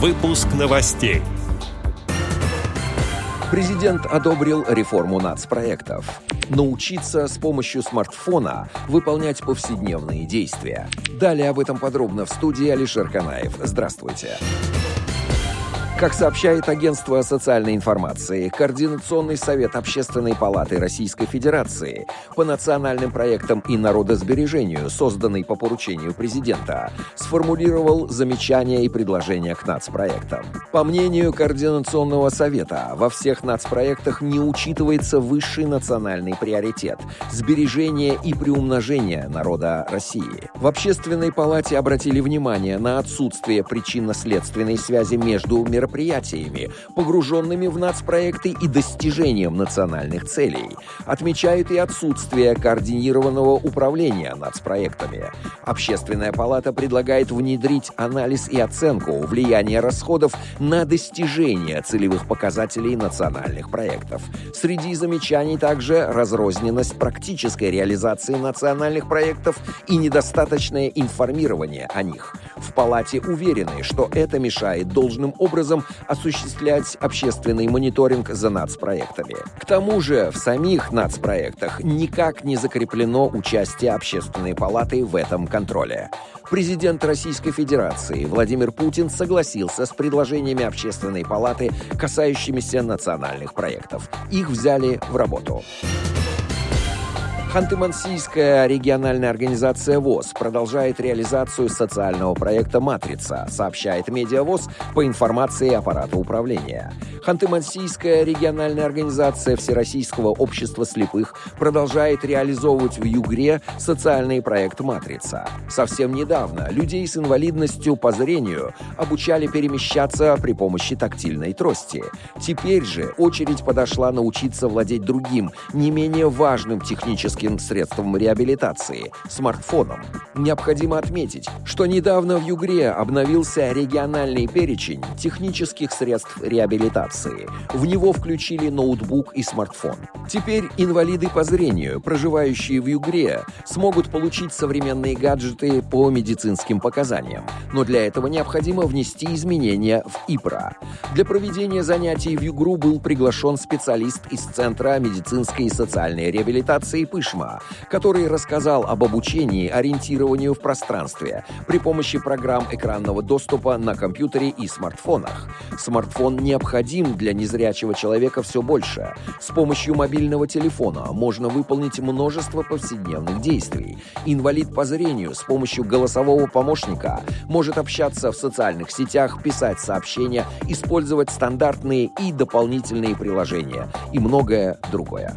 Выпуск новостей. Президент одобрил реформу нацпроектов. Научиться с помощью смартфона выполнять повседневные действия. Далее об этом подробно в студии Алишер Канаев. Здравствуйте. Здравствуйте. Как сообщает агентство социальной информации, Координационный совет Общественной палаты Российской Федерации по национальным проектам и народосбережению, созданный по поручению президента, сформулировал замечания и предложения к нацпроектам. По мнению Координационного совета, во всех нацпроектах не учитывается высший национальный приоритет – сбережение и приумножение народа России. В Общественной палате обратили внимание на отсутствие причинно-следственной связи между мероприятиями мероприятиями, погруженными в нацпроекты и достижением национальных целей. Отмечают и отсутствие координированного управления нацпроектами. Общественная палата предлагает внедрить анализ и оценку влияния расходов на достижение целевых показателей национальных проектов. Среди замечаний также разрозненность практической реализации национальных проектов и недостаточное информирование о них. В палате уверены, что это мешает должным образом образом осуществлять общественный мониторинг за нацпроектами. К тому же в самих нацпроектах никак не закреплено участие Общественной палаты в этом контроле. Президент Российской Федерации Владимир Путин согласился с предложениями Общественной палаты, касающимися национальных проектов. Их взяли в работу. Ханты-Мансийская региональная организация ВОЗ продолжает реализацию социального проекта «Матрица», сообщает Медиавоз по информации аппарата управления. Ханты-Мансийская региональная организация Всероссийского общества слепых продолжает реализовывать в Югре социальный проект «Матрица». Совсем недавно людей с инвалидностью по зрению обучали перемещаться при помощи тактильной трости. Теперь же очередь подошла научиться владеть другим, не менее важным техническим средством реабилитации – смартфоном. Необходимо отметить, что недавно в Югре обновился региональный перечень технических средств реабилитации. В него включили ноутбук и смартфон. Теперь инвалиды по зрению, проживающие в Югре, смогут получить современные гаджеты по медицинским показаниям. Но для этого необходимо внести изменения в ИПРА. Для проведения занятий в Югру был приглашен специалист из Центра медицинской и социальной реабилитации ПЫШ Кушма, который рассказал об обучении ориентированию в пространстве при помощи программ экранного доступа на компьютере и смартфонах. Смартфон необходим для незрячего человека все больше. С помощью мобильного телефона можно выполнить множество повседневных действий. Инвалид по зрению с помощью голосового помощника может общаться в социальных сетях, писать сообщения, использовать стандартные и дополнительные приложения и многое другое.